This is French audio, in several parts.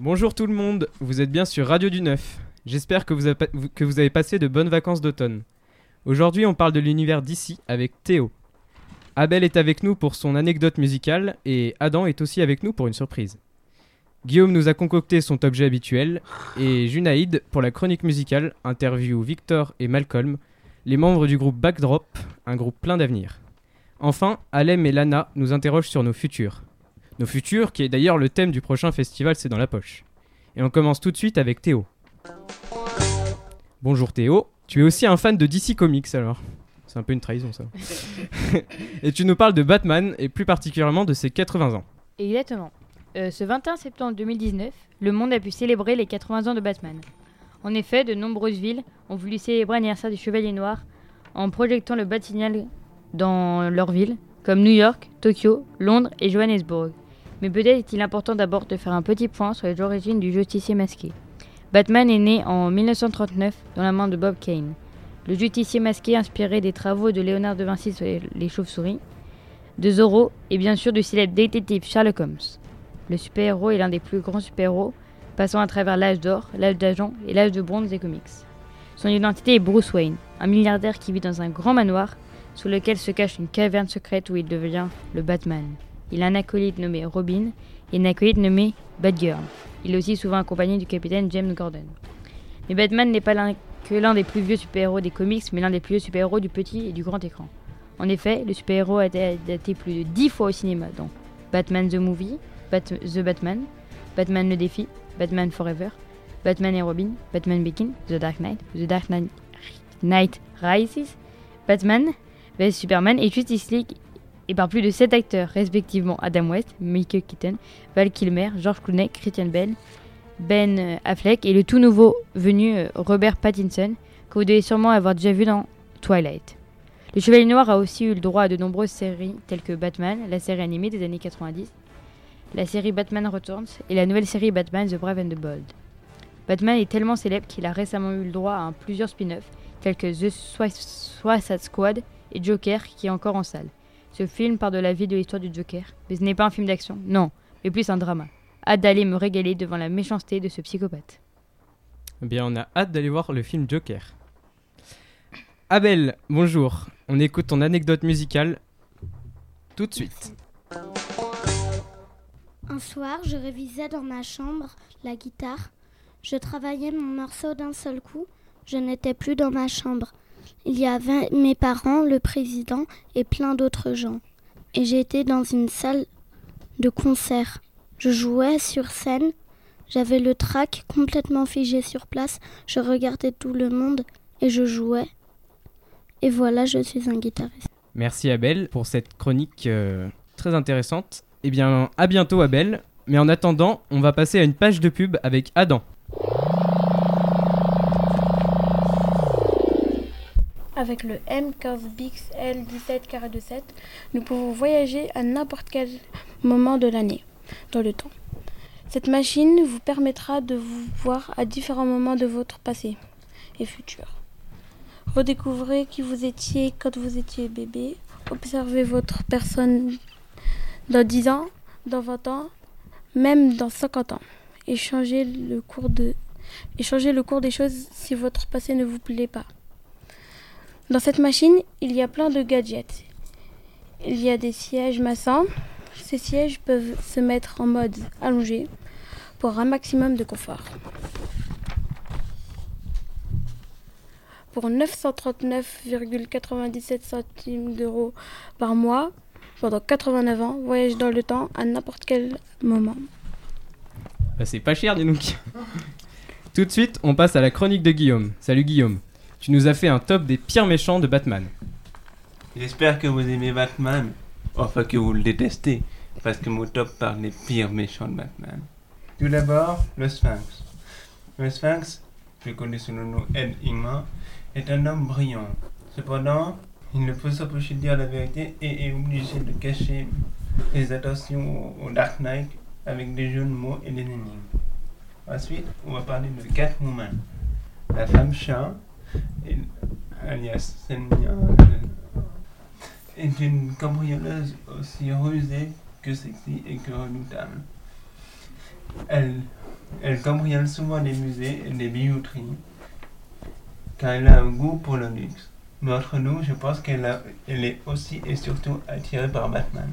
Bonjour tout le monde, vous êtes bien sur Radio du Neuf. J'espère que, vous avez passé de bonnes vacances d'automne. Aujourd'hui, on parle de l'univers d'ici avec Théo. Abel est avec nous pour son anecdote musicale et Adam est aussi avec nous pour une surprise. Guillaume nous a concocté son objet habituel et Junaïd pour la chronique musicale interview Victor et Malcolm, les membres du groupe Backdrop, un groupe plein d'avenir. Enfin, Alem et Lana nous interrogent sur nos futurs. Nos futurs, qui est d'ailleurs le thème du prochain festival C'est dans la poche. Et on commence tout de suite avec Théo. Bonjour Théo, tu es aussi un fan de DC Comics alors C'est un peu une trahison ça. et tu nous parles de Batman et plus particulièrement de ses 80 ans. Exactement. Euh, ce 21 septembre 2019, le monde a pu célébrer les 80 ans de Batman. En effet, de nombreuses villes ont voulu célébrer l'anniversaire du Chevalier Noir en projectant le Bat-Signal dans leur ville, comme New York, Tokyo, Londres et Johannesburg. Mais peut-être est-il important d'abord de faire un petit point sur les origines du justicier masqué. Batman est né en 1939 dans la main de Bob Kane. Le justicier masqué inspiré des travaux de Léonard de Vinci sur les- chauves-souris, de Zorro et bien sûr du célèbre détective Sherlock Holmes. Le super-héros est l'un des plus grands super-héros, passant à travers l'âge d'or, l'âge d'argent et l'âge de bronze des comics. Son identité est Bruce Wayne, un milliardaire qui vit dans un grand manoir sous lequel se cache une caverne secrète où il devient le Batman. Il a un acolyte nommé Robin et une acolyte nommée Batgirl. Il est aussi souvent accompagné du capitaine James Gordon. Mais Batman n'est pas que l'un des plus vieux super-héros des comics, mais l'un des plus vieux super-héros du petit et du grand écran. En effet, le super-héros a été adapté plus de 10 fois au cinéma dans Batman the Movie, Bat- The Batman, Batman le défi, Batman Forever, Batman et Robin, Batman Begins, The Dark Knight, The Dark Knight, Knight Rises, Batman vs Superman et Justice League et par plus de 7 acteurs, respectivement Adam West, Michael Keaton, Val Kilmer, George Clooney, Christian Bale, Ben euh, Affleck et le tout nouveau venu euh, Robert Pattinson, que vous devez sûrement avoir déjà vu dans Twilight. Le Chevalier Noir a aussi eu le droit à de nombreuses séries telles que Batman, la série animée des années 90, la série Batman Returns et la nouvelle série Batman The Brave and the Bold. Batman est tellement célèbre qu'il a récemment eu le droit à plusieurs spin-offs tels que The Sui- Suicide Squad et Joker qui est encore en salle. Ce film part de la vie de l'histoire du Joker, mais ce n'est pas un film d'action, non, mais plus un drama. Hâte d'aller me régaler devant la méchanceté de ce psychopathe. Eh bien, on a hâte d'aller voir le film Joker. Abel, bonjour. On écoute ton anecdote musicale tout de suite. Un soir, je révisais dans ma chambre la guitare. Je travaillais mon morceau d'un seul coup. Je n'étais plus dans ma chambre. Il y avait mes parents, le président et plein d'autres gens. Et j'étais dans une salle de concert. Je jouais sur scène. J'avais le track complètement figé sur place. Je regardais tout le monde et je jouais. Et voilà, je suis un guitariste. Merci Abel pour cette chronique euh, très intéressante. Eh bien, à bientôt Abel. Mais en attendant, on va passer à une page de pub avec Adam. Avec le M15 Bix L17 nous pouvons voyager à n'importe quel moment de l'année, dans le temps. Cette machine vous permettra de vous voir à différents moments de votre passé et futur. Redécouvrez qui vous étiez quand vous étiez bébé. Observez votre personne dans 10 ans, dans 20 ans, même dans 50 ans. Et changez le cours, de... et changez le cours des choses si votre passé ne vous plaît pas. Dans cette machine, il y a plein de gadgets. Il y a des sièges massants. Ces sièges peuvent se mettre en mode allongé pour un maximum de confort. Pour 939,97 centimes d'euros par mois, pendant 89 ans, voyage dans le temps à n'importe quel moment. Bah, c'est pas cher, dis. Tout de suite, on passe à la chronique de Guillaume. Salut Guillaume. Tu nous as fait un top des pires méchants de Batman. J'espère que vous aimez Batman. Enfin que vous le détestez. Parce que mon top parle des pires méchants de Batman. Tout d'abord, le Sphinx. Le Sphinx, plus connu sous le nom Ed Ingmar, est un homme brillant. Cependant, il ne peut s'empêcher de dire la vérité et est obligé de cacher ses attentions au Dark Knight avec des jeux de mots et des énigmes. Ensuite, on va parler de Catwoman. La femme chat, alias Selmia, est une cambrioleuse aussi rusée que sexy et que redoutable. Elle cambriole souvent des musées et des bijouteries, car elle a un goût pour le luxe. Mais entre nous, je pense qu'elle est aussi et surtout attirée par Batman.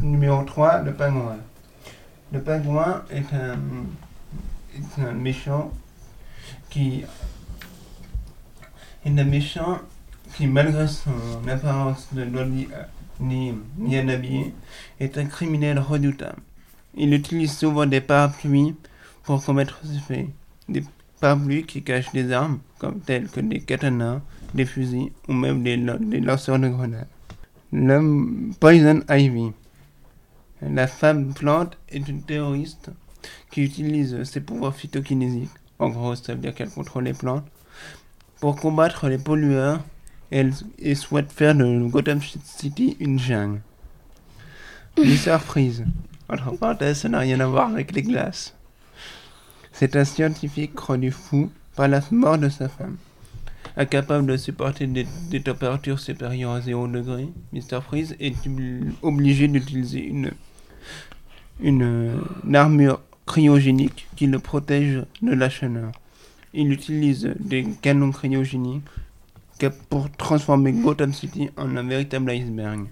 Numéro 3, le pingouin. Le pingouin est un méchant qui est un méchant qui, malgré son apparence de loli ni bien habillé, est un criminel redoutable. Il utilise souvent des parapluies pour commettre ses faits. Des parapluies qui cachent des armes, comme telles que des katanas, des fusils ou même des, lan- des lanceurs de grenades. L'homme Poison Ivy. La femme plante est une terroriste qui utilise ses pouvoirs phytokinésiques, en gros ça veut dire qu'elle contrôle les plantes, pour combattre les pollueurs elle, souhaite faire de Gotham City une jungle. Mr. Freeze. Entre parenthèses, ça n'a rien à voir avec les glaces. C'est un scientifique rendu fou par la mort de sa femme. Incapable de supporter des, températures supérieures à 0 degré, Mr. Freeze est obli- obligé d'utiliser une, une, une armure cryogénique qui le protège de la chaleur. Il utilise des canons cryogéniques que- pour transformer Gotham City en un véritable iceberg.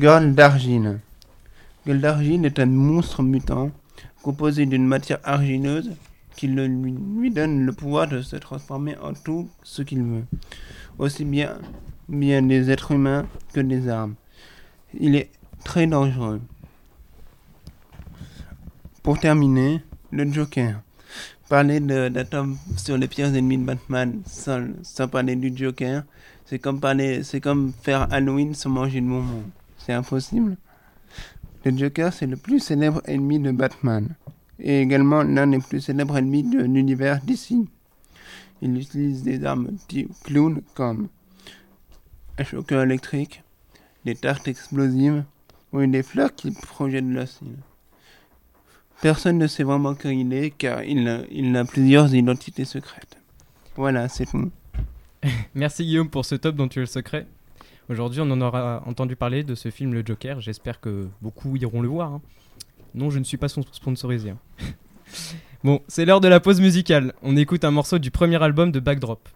Girl d'argile. Girl d'argile est un monstre mutant composé d'une matière argileuse qui lui, donne le pouvoir de se transformer en tout ce qu'il veut, aussi bien des êtres humains que des armes. Il est très dangereux. Pour terminer, le Joker. Parler tome sur les pires ennemis de Batman sans, sans parler du Joker, c'est comme parler, comme faire Halloween sans manger de bonbons. C'est impossible. Le Joker, c'est le plus célèbre ennemi de Batman et également l'un des plus célèbres ennemis de l'univers d'ici. Il utilise des armes type clown comme un choqueur électrique, des tartes explosives ou des fleurs qui projettent de l'acide. Personne ne sait vraiment qui il est car il a, plusieurs identités secrètes. Voilà, c'est tout. Merci Guillaume pour ce top dont tu es le secret. Aujourd'hui, on en aura entendu parler de ce film Le Joker. J'espère que beaucoup iront le voir. hein. Non, je ne suis pas sponsorisé. hein. bon, c'est l'heure de la pause musicale. On écoute un morceau du premier album de Backdrop.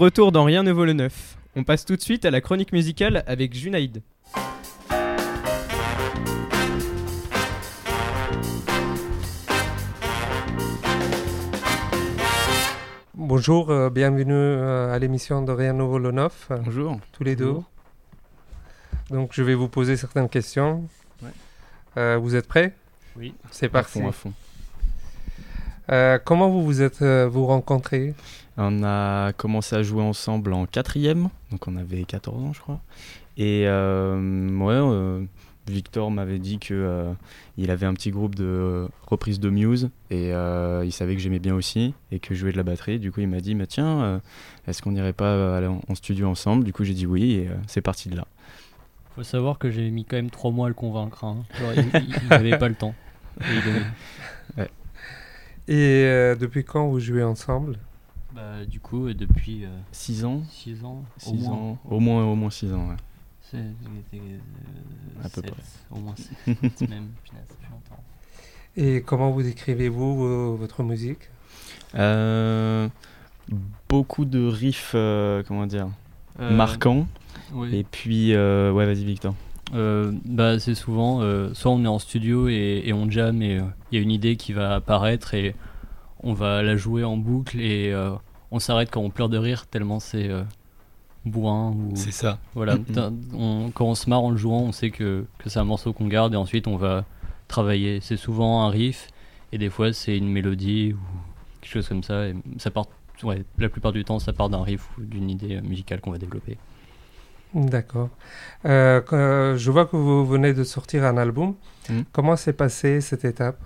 Retour dans Rien ne vaut le neuf. On passe tout de suite à la chronique musicale avec Junaïd. Bonjour, euh, bienvenue euh, à l'émission de Rien Nouveau le Neuf, euh, Bonjour. tous les deux. Donc je vais vous poser certaines questions. Ouais. Euh, vous êtes prêts? Oui. C'est À parti. fond, à fond. Euh, comment vous vous êtes euh, vous rencontrés? On a commencé à jouer ensemble en quatrième, donc on avait 14 ans je crois. Et euh, ouais, euh, Victor m'avait dit que euh, il avait un petit groupe de reprises de Muse et euh, il savait que j'aimais bien aussi et que je jouais de la batterie. Du coup il m'a dit bah, tiens, euh, est-ce qu'on n'irait pas aller en, en studio ensemble? Du coup j'ai dit oui et euh, c'est parti de là. Faut savoir que j'ai mis quand même trois mois à le convaincre. hein. Genre, il- il n'avait pas le temps. Et il euh, depuis quand vous jouez ensemble? Bah, du coup, euh, depuis 6 ans 6 ans, au 6 moins. ans Au moins, au moins 6 ans, ouais. C'est- euh, À peu sept, près. Au moins 7 même. Punaise, ça fait longtemps. Et comment vous décrivez-vous vo- votre musique? Euh, beaucoup de riffs, euh, comment dire, Euh, marquants. oui. Et puis, euh, ouais, vas-y Victor. Euh, bah, c'est souvent, euh, soit on est en studio et, et on jam et euh, il y a une idée qui va apparaître et on va la jouer en boucle et euh, on s'arrête quand on pleure de rire tellement c'est euh, bourrin ou ça. voilà. Mhm. On- quand on se marre en le jouant, on sait que, que c'est un morceau qu'on garde et ensuite on va travailler. C'est souvent un riff et des fois c'est une mélodie ou quelque chose comme ça. Et ça part, ouais, la plupart du temps ça part d'un riff ou d'une idée musicale qu'on va développer. D'accord. Euh, je vois que vous venez de sortir un album. Mhm. Comment s'est passée cette étape?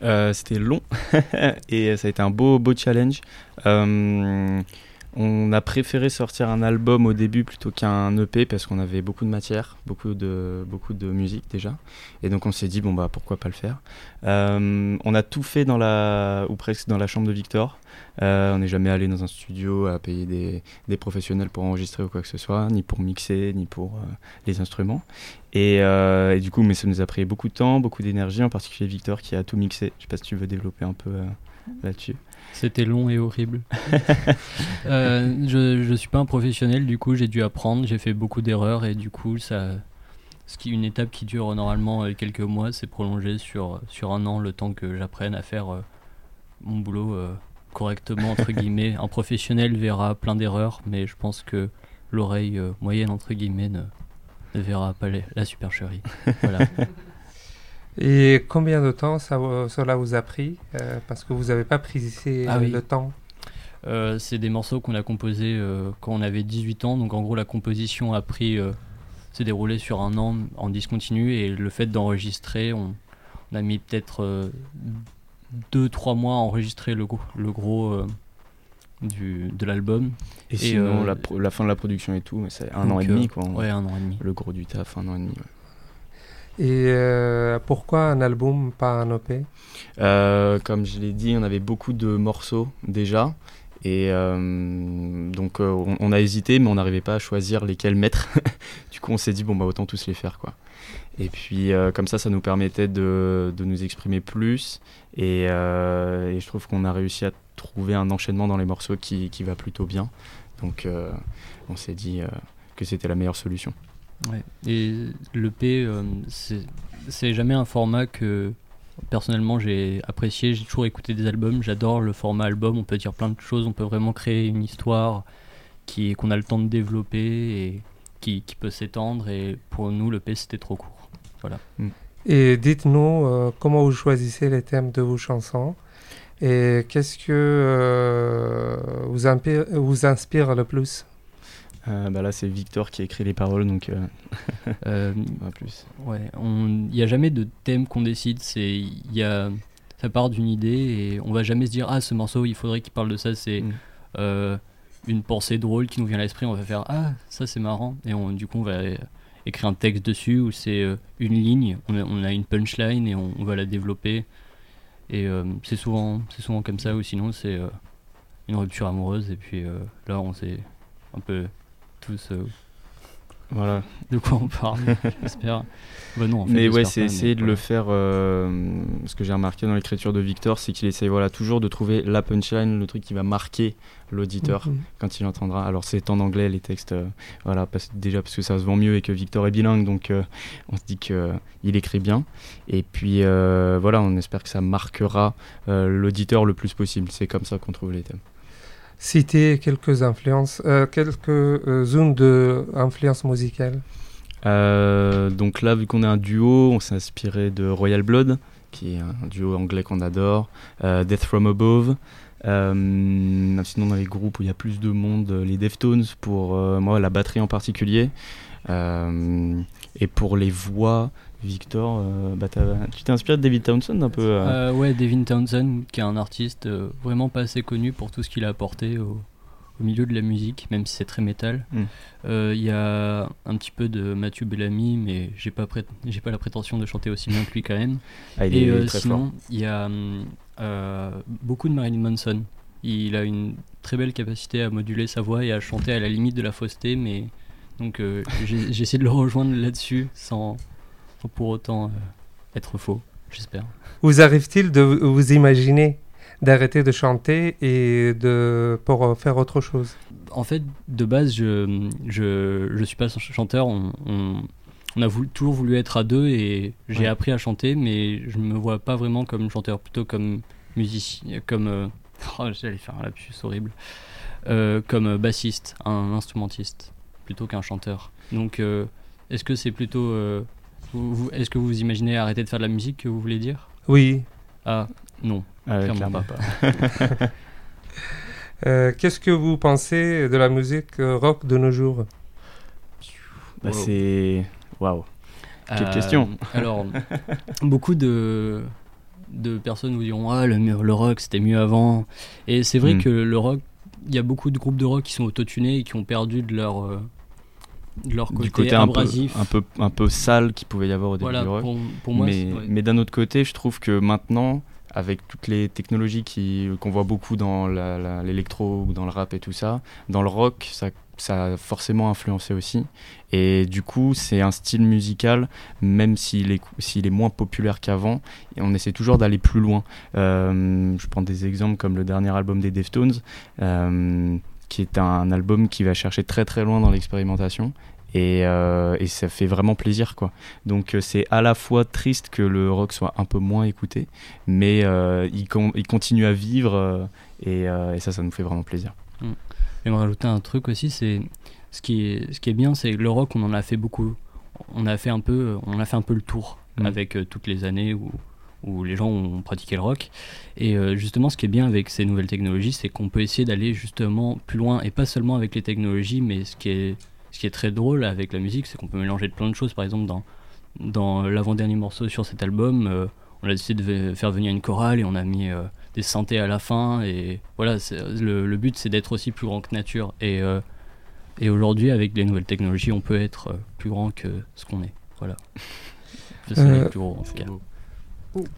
C'était long et ça a été un beau, beau challenge. On a préféré sortir un album au début plutôt qu'un EP parce qu'on avait beaucoup de matière, beaucoup de, beaucoup de musique déjà. Et donc on s'est dit, bon bah pourquoi pas le faire. Euh, on a tout fait dans la, ou presque dans la chambre de Victor. Euh, on n'est jamais allé dans un studio à payer des, des professionnels pour enregistrer ou quoi que ce soit, ni pour mixer, ni pour euh, les instruments. Et, et du coup, mais ça nous a pris beaucoup de temps, beaucoup d'énergie, en particulier Victor qui a tout mixé. Je sais pas si tu veux développer un peu là-dessus. C'était long et horrible. Euh, je, je suis pas un professionnel, du coup j'ai dû apprendre, j'ai fait beaucoup d'erreurs et du coup ça, ce qui une étape qui dure normalement euh, quelques mois, c'est prolongé sur sur un an le temps que j'apprenne à faire euh, mon boulot euh, correctement entre guillemets. Un professionnel verra plein d'erreurs, mais je pense que l'oreille moyenne entre guillemets ne, ne verra pas les- la supercherie. Voilà. Et combien de temps ça, vous- cela vous a pris Euh, Parce que vous n'avez pas pris Ah oui. le temps. Euh, c'est des morceaux qu'on a composés euh, quand on avait 18 ans. Donc en gros, la composition a pris, euh, s'est déroulée sur un an en discontinu et le fait d'enregistrer, on, on a mis peut-être 2-3 mois à enregistrer le, gros- le gros euh, du, de l'album. Et, Et, sinon, euh, la, fin de la production et tout, mais c'est un an et demi euh, quoi. Ouais, un an et demi. Le gros du taf, un an et demi. ouais. Et euh, pourquoi un album, pas un EP Euh, comme je l'ai dit, on avait beaucoup de morceaux déjà. Et euh, donc euh, on, a hésité, mais on n'arrivait pas à choisir lesquels mettre. du coup, on s'est dit, bon, bah autant tous les faire. quoi. Et puis, comme ça, ça nous permettait de, de nous exprimer plus. Et, je trouve qu'on a réussi à trouver un enchaînement dans les morceaux qui, qui va plutôt bien. Donc, on s'est dit que c'était la meilleure solution. Ouais. Et l'EP, euh, c'est jamais un format que personnellement j'ai apprécié. J'ai toujours écouté des albums. J'adore le format album. On peut dire plein de choses. On peut vraiment créer une histoire qui qu'on a le temps de développer et qui, qui peut s'étendre. Et pour nous, l'EP c'était trop court. Et dites-nous euh, comment vous choisissez les thèmes de vos chansons et qu'est-ce que euh, vous, vous inspire le plus? Euh, bah là, c'est Victor qui a écrit les paroles, donc euh, Euh, plus. Ouais, il n'y a jamais de thème qu'on décide, c'est il a ça part d'une idée et on va jamais se dire ah ce morceau il faudrait qu'il parle de ça, c'est Mm. euh, une pensée drôle qui nous vient à l'esprit, on va faire ah ça c'est marrant et on, du coup on va écrire un texte dessus où c'est une ligne, on a, on a une punchline et on, on va la développer et c'est souvent c'est souvent comme ça ou sinon c'est une rupture amoureuse et puis là on s'est un peu tous euh, Voilà. de quoi on parle, j'espère. Bah non, en fait, Mais ouais, c'est essayer de voilà. le faire. euh, ce que j'ai remarqué dans l'écriture de Victor, c'est qu'il essaye voilà, toujours de trouver la punchline, le truc qui va marquer l'auditeur Mhm. quand il entendra. Alors c'est en anglais les textes, euh, voilà, parce, déjà parce que ça se vend mieux et que Victor est bilingue, donc euh, on se dit qu'il écrit bien. Et puis euh, voilà, on espère que ça marquera euh, l'auditeur le plus possible. C'est comme ça qu'on trouve les thèmes. Citer quelques influences, euh, quelques euh, zones de influence musicale. Euh, donc là, vu qu'on est un duo, on s'est inspiré de Royal Blood, qui est un duo anglais qu'on adore, Death From Above. Sinon, dans les groupes où il y a plus de monde, les Deftones, pour moi, la batterie en particulier. Et pour les voix, Victor, euh, bah, tu t'es inspiré de David Townsend un peu euh, Euh, ouais, Devin Townsend, qui est un artiste euh, vraiment pas assez connu pour tout ce qu'il a apporté au, au milieu de la musique, même si c'est très métal. Mm. Il y a un petit peu de Mathieu Bellamy, mais j'ai pas, j'ai pas la prétention de chanter aussi bien que lui quand même. ah, il Et est très sinon, il y a beaucoup de Marilyn Manson. Il a une très belle capacité à moduler sa voix et à chanter à la limite de la fausseté, mais donc j'ai essayé de le rejoindre là-dessus sans, sans pour autant euh, être faux, j'espère. Vous arrive-t-il de vous imaginer d'arrêter de chanter et de pour euh, faire autre chose? En fait, de base, je je, je suis pas ch- chanteur. On, on, on a voulu- toujours voulu être à deux et j'ai Ouais. appris à chanter, mais je me vois pas vraiment comme chanteur, plutôt comme musicien, comme euh, oh, j'allais faire un lapsus horrible, Euh, comme bassiste, un instrumentiste, plutôt qu'un chanteur. Donc, euh, est-ce que c'est plutôt, vous- vous- est-ce que vous imaginez arrêter de faire de la musique que vous voulez dire? Oui. Ah non, ouais, clairement clairement. pas. Euh, Qu'est-ce que vous pensez de la musique euh, rock de nos jours? Bah, Wow. c'est. Waouh! Quelle Euh, question. Alors, beaucoup de, de personnes vous diront Ah, le, le rock c'était mieux avant. Et c'est vrai Mm. que le rock, il y a beaucoup de groupes de rock qui sont autotunés et qui ont perdu de leur, euh, leur côté, du côté un peu, abrasif. un, peu, un peu sale qu'il pouvait y avoir au début voilà, du rock. pour, pour moi, mais ouais. mais d'un autre côté, je trouve que maintenant, avec toutes les technologies qui- qu'on voit beaucoup dans l'électro ou dans le rap et tout ça, dans le rock, ça, ça a forcément influencé aussi. Et du coup, c'est un style musical, même s'il est, s'il est moins populaire qu'avant, on essaie toujours d'aller plus loin. Euh, je prends des exemples comme le dernier album des Deftones, euh, qui est un album qui va chercher très très loin dans l'expérimentation. Et, euh, et ça fait vraiment plaisir quoi. Donc euh, c'est à la fois triste que le rock soit un peu moins écouté, mais euh, il, con- il continue à vivre euh, et, et ça, ça nous fait vraiment plaisir. J'aimerais rajouter un truc aussi, c'est ce qui est ce qui est bien, c'est que le rock, on en a fait beaucoup. On a fait un peu, on a fait un peu le tour Mm. avec toutes les années où où les gens ont pratiqué le rock. Et euh, justement, ce qui est bien avec ces nouvelles technologies, c'est qu'on peut essayer d'aller justement plus loin et pas seulement avec les technologies, mais ce qui est ce qui est très drôle avec la musique, c'est qu'on peut mélanger de plein de choses. Par exemple, dans dans l'avant-dernier morceau sur cet album, euh, on a décidé de faire venir une chorale et on a mis euh, des synthés à la fin. Et voilà, le, le but c'est d'être aussi plus grand que nature. Et, et aujourd'hui, avec les nouvelles technologies, on peut être plus grand que ce qu'on est. Voilà. Je serais plus gros en tout cas.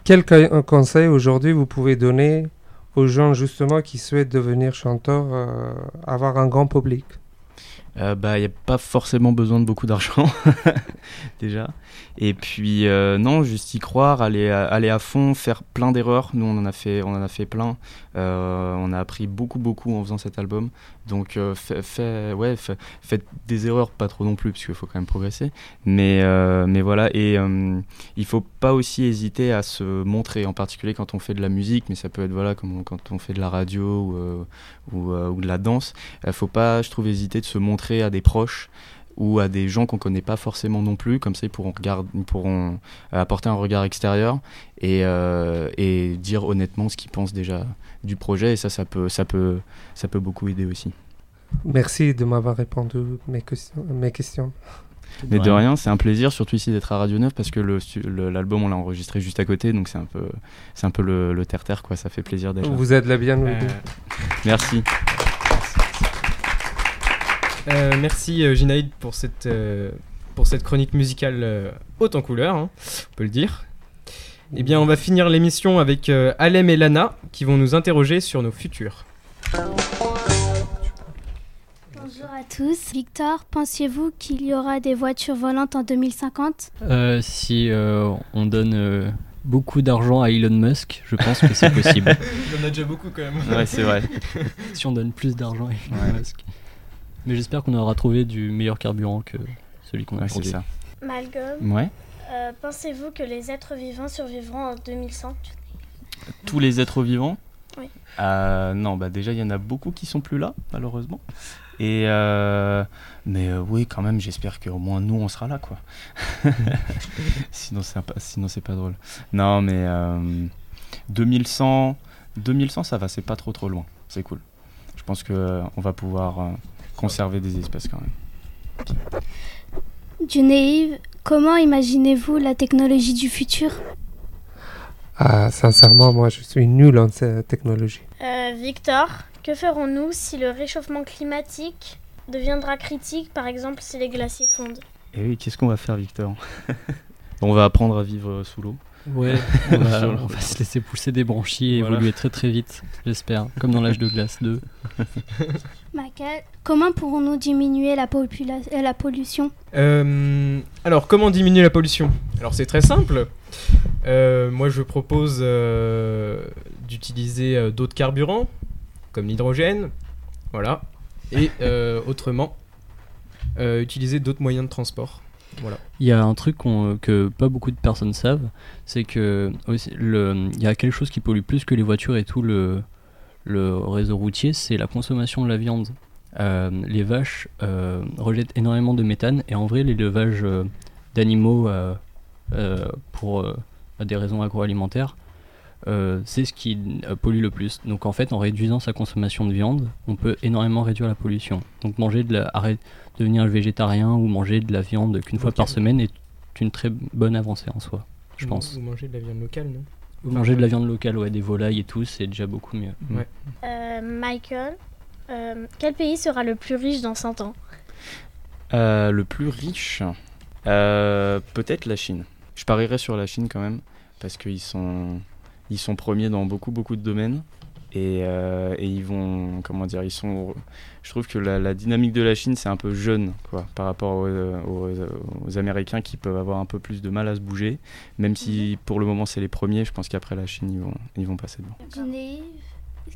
Quel co- conseil aujourd'hui vous pouvez donner aux gens justement qui souhaitent devenir chanteurs, euh, avoir un grand public? Euh, bah, il n'y a pas forcément besoin de beaucoup d'argent, déjà. Et puis, euh, non, juste y croire, aller à, aller à fond, faire plein d'erreurs. Nous, on en a fait, on en a fait plein. On a appris beaucoup, beaucoup en faisant cet album. Donc, euh, faites des erreurs, pas trop non plus, parce qu'il faut quand même progresser. Mais, euh, mais voilà, et euh, il faut pas aussi hésiter à se montrer, en particulier quand on fait de la musique, mais ça peut être voilà, comme quand on fait de la radio ou, euh, de la danse. Il faut pas, je trouve, hésiter de se montrer à des proches ou à des gens qu'on connaît pas forcément non plus. Comme ça, ils pourront, apporter un regard extérieur et dire honnêtement ce qu'ils pensent déjà du projet. Et ça, ça peut, ça peut, ça peut beaucoup aider aussi. Merci de m'avoir répondu mes questions. Mes questions. Mais de rien, c'est un plaisir, surtout ici d'être à Radio 9 parce que l'album on l'a enregistré juste à côté, donc c'est un peu, c'est un peu le, le terre-terre quoi. Ça fait plaisir d'être là. Vous êtes la bienvenue. Euh, Merci. Euh, merci euh, Ginaïd pour cette, euh, pour cette chronique musicale euh, haute en couleur, hein, on peut le dire. Eh bien, on va finir l'émission avec euh, Alem et Lana qui vont nous interroger sur nos futurs. Bonjour à tous. Victor, pensiez-vous qu'il y aura des voitures volantes en 2050 Euh, si euh, on donne euh, beaucoup d'argent à Elon Musk, je pense que c'est possible. Il en a déjà beaucoup quand même. Ouais, c'est vrai. si on donne plus d'argent à Elon Ouais. Musk. Mais j'espère qu'on aura trouvé du meilleur carburant que celui qu'on a Ouais, c'est ça. Malcolm, Ouais. Euh, pensez-vous que les êtres vivants survivront en 2100 Tous les êtres vivants? Oui. Euh, Non, bah déjà, il y en a beaucoup qui sont plus là, malheureusement. Et euh, mais euh, oui, quand même, j'espère qu'au moins nous, on sera là, quoi. sinon, c'est pas, sinon, c'est pas drôle. Non, mais euh, 2100, 2100, ça va, c'est pas trop trop loin. C'est cool. Je pense que euh, on va pouvoir euh, conserver des espèces quand même. Dunéive, comment imaginez-vous la technologie du futur? Ah, sincèrement, moi, je suis nul en cette technologie. Euh, Victor, que ferons-nous si le réchauffement climatique deviendra critique, par exemple si les glaciers fondent? Et oui, qu'est-ce qu'on va faire, Victor? On va apprendre à vivre euh, sous l'eau. Ouais, on va, on se laisser pousser des branchies et Voilà. évoluer très très vite, j'espère. Comme dans l'âge de glace 2. Michael, comment pourrons-nous diminuer la, euh, la pollution? Euh, alors, comment diminuer la pollution? Alors, c'est très simple. Euh, moi, je propose euh, d'utiliser euh, d'autres carburants, comme l'hydrogène. Voilà. Et euh, autrement, euh, utiliser d'autres moyens de transport. Il y a un truc que pas beaucoup de personnes savent, c'est que le- il y a quelque chose qui pollue plus que les voitures et tout le, réseau routier, c'est la consommation de la viande. Euh, les vaches euh, rejettent énormément de méthane et en vrai l'élevage euh, d'animaux euh, pour des raisons agroalimentaires, euh, c'est ce qui euh, pollue le plus. Donc en fait en réduisant sa consommation de viande, on peut énormément réduire la pollution. Donc manger de la, devenir végétarien ou manger de la viande qu'une fois par semaine est une très bonne avancée en soi, je Ou- pense. Ou manger de la viande locale, non? Ou manger de la viande locale, ouais, des volailles et tout, c'est déjà beaucoup mieux. Ouais. Euh, Michael, euh, quel pays sera le plus riche dans 100 ans? Euh, le plus riche, euh, peut-être la Chine. Je parierais sur la Chine quand même, parce qu'ils sont, ils sont premiers dans beaucoup beaucoup de domaines. Et, euh, et ils vont, comment dire, ils sont. Je trouve que la, la dynamique de la Chine c'est un peu jeune, quoi, par rapport aux, aux- aux Américains qui peuvent avoir un peu plus de mal à se bouger. Même si pour le moment c'est les premiers, je pense qu'après la Chine ils vont, ils vont passer devant.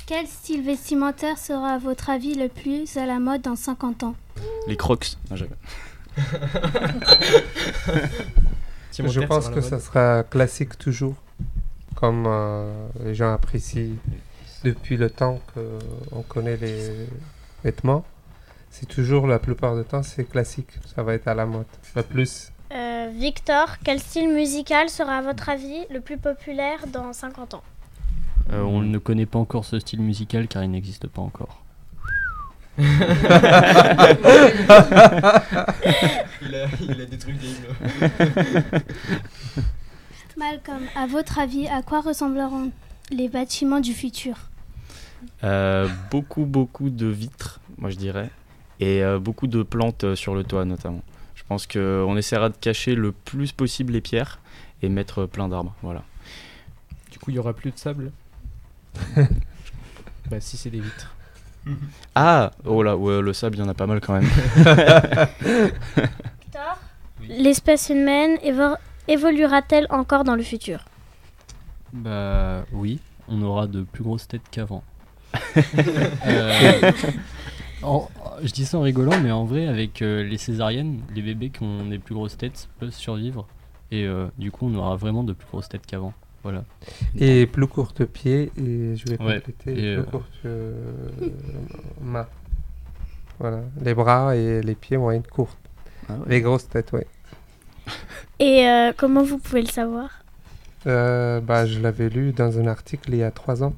Quel style vestimentaire sera à votre avis le plus à la mode dans 50 ans? Les Crocs. Non, je pense que ça sera classique toujours, comme euh, les gens apprécient depuis le temps qu'on connaît les vêtements. C'est toujours, la plupart du temps, c'est classique. Ça va être à la mode. Le plus, Euh, Victor, quel style musical sera à votre avis le plus populaire dans 50 ans? Euh, on ne connaît pas encore ce style musical car il n'existe pas encore. il, a, il a des trucs. Malcolm, à votre avis, à quoi ressembleront les bâtiments du futur? Euh, beaucoup, beaucoup de vitres, moi je dirais, et euh, beaucoup de plantes euh, sur le toit notamment. Je pense qu'on essaiera de cacher le plus possible les pierres et mettre plein d'arbres. Voilà. Du coup, il y aura plus de sable? bah, si c'est des vitres. Ah Oh là, ouais, le sable, il y en a pas mal quand même. Victor, l'espèce humaine évoluera-t-elle encore dans le futur? Bah oui, on aura de plus grosses têtes qu'avant. Euh, en- je dis ça en rigolant, mais en vrai, avec euh, les césariennes, les bébés qui ont des plus grosses têtes peuvent survivre. Et euh, du coup, on aura vraiment de plus grosses têtes qu'avant. Voilà. et plus courte pied, et je vais Ouais, compléter, et, plus euh, courte euh, main. Voilà, les bras et les pieds vont être courts. Ah ouais. Les grosses têtes, oui. Et euh, comment vous pouvez le savoir? Euh, bah, je l'avais lu dans un article il y a trois ans.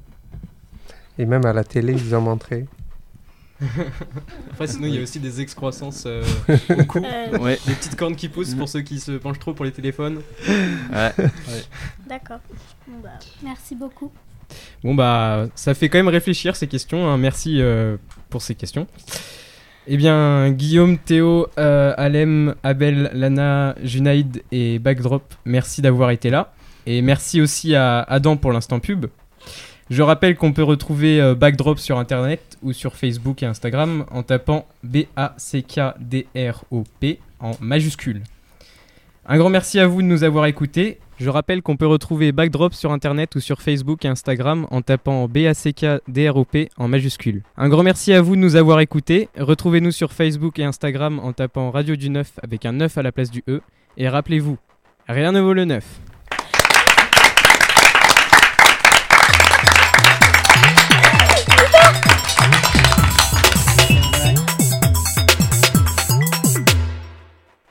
Et même à la télé, ils ont montré. Après, sinon, il y a aussi des excroissances euh, au cou. Euh, Ouais, Des petites cornes qui poussent pour ceux qui se penchent trop pour les téléphones. ouais. D'accord. Bon, bah, Merci beaucoup. Bon, bah, ça fait quand même réfléchir ces questions. hein. Merci euh, pour ces questions. Eh bien, Guillaume, Théo, euh, Alem, Abel, Lana, Junaïd et Backdrop, merci d'avoir été là. Et merci aussi à Adam pour l'instant pub. Je rappelle qu'on peut retrouver euh, Backdrop sur internet ou sur Facebook et Instagram en tapant B-A-C-K-D-R-O-P en majuscule. Un grand merci à vous de nous avoir écoutés. Je rappelle qu'on peut retrouver Backdrop sur internet ou sur Facebook et Instagram en tapant B-A-C-K-D-R-O-P en majuscule. Un grand merci à vous de nous avoir écoutés. Retrouvez-nous sur Facebook et Instagram en tapant Radio du 9 avec un 9 à la place du E. Et rappelez-vous, rien ne vaut le 9.